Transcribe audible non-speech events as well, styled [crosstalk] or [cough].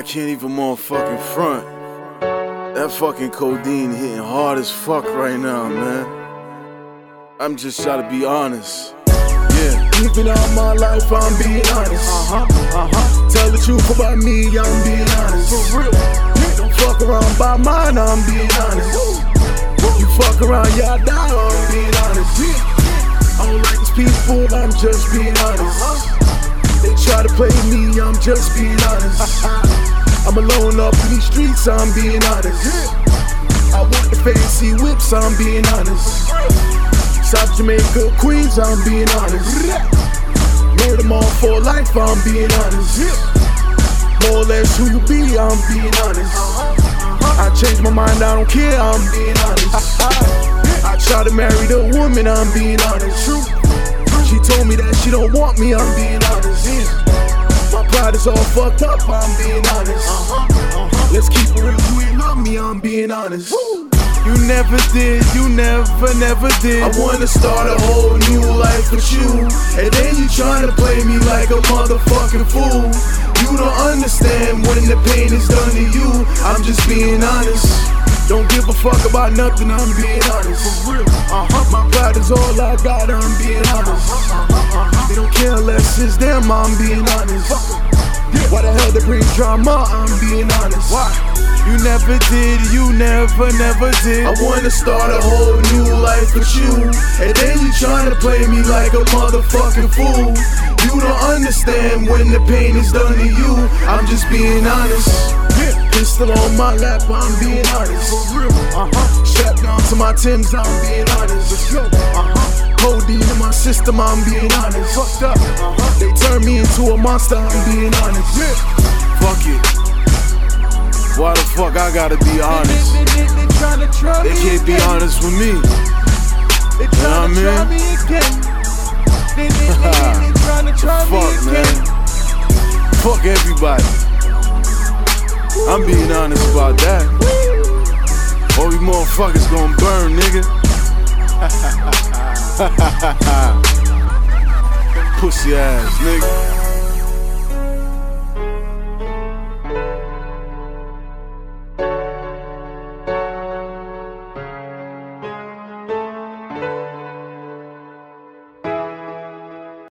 I can't even motherfucking front. That fucking codeine hitting hard as fuck right now, man. I'm just trying to be honest. Yeah. Living all my life, I'm being honest. Uh-huh, uh-huh. Tell the truth about me, I'm being honest. For real. Don't fuck around by mine, I'm being honest. You fuck around, yeah, I die, I'm being honest. I don't like these people, I'm just being honest. They try to play me, I'm just being honest. [laughs] I'm alone up in these streets, I'm being honest. I want the fancy whips, I'm being honest. South Jamaica Queens, I'm being honest. Murder them all for life, I'm being honest. More or less who you be, I'm being honest. I change my mind, I don't care, I'm being honest. I try to marry the woman, I'm being honest. She told me that she don't want me, I'm being honest. Is all fucked up, I'm being honest. Uh-huh. Let's keep it real, you ain't love me, I'm being honest. You never did, you never, never did. I wanna start a whole new life with you. And then you tryna play me like a motherfucking fool. You don't understand when the pain is done to you. I'm just being honest. Don't give a fuck about nothing, I'm being honest. For real. Uh-huh. My pride is all I got, I'm being honest. Uh-huh. They don't care unless it's them, I'm being honest. Uh-huh. Why the hell they bring drama? I'm being honest. Why? You never did, you never, never did. I wanna start a whole new life with you. And then you tryna play me like a motherfucking fool. You don't understand when the pain is done to you. I'm just being honest. Pistol on my lap, I'm being honest. For real. Uh-huh. Strapped down to my Timbs, I'm being honest. Uh-huh. Codeine in my system, I'm being honest. Fucked up. They turn me into a monster, I'm being honest. Fuck I gotta be honest? They, they, they, tryna try They me can't be honest with me. They know what I tryna try mean? me again. They, they, they, they, they [laughs] tryna try me Fuck, again. man. Fuck everybody. I'm being honest about that. All you motherfuckers gonna burn, nigga. [laughs] Pussy ass, nigga.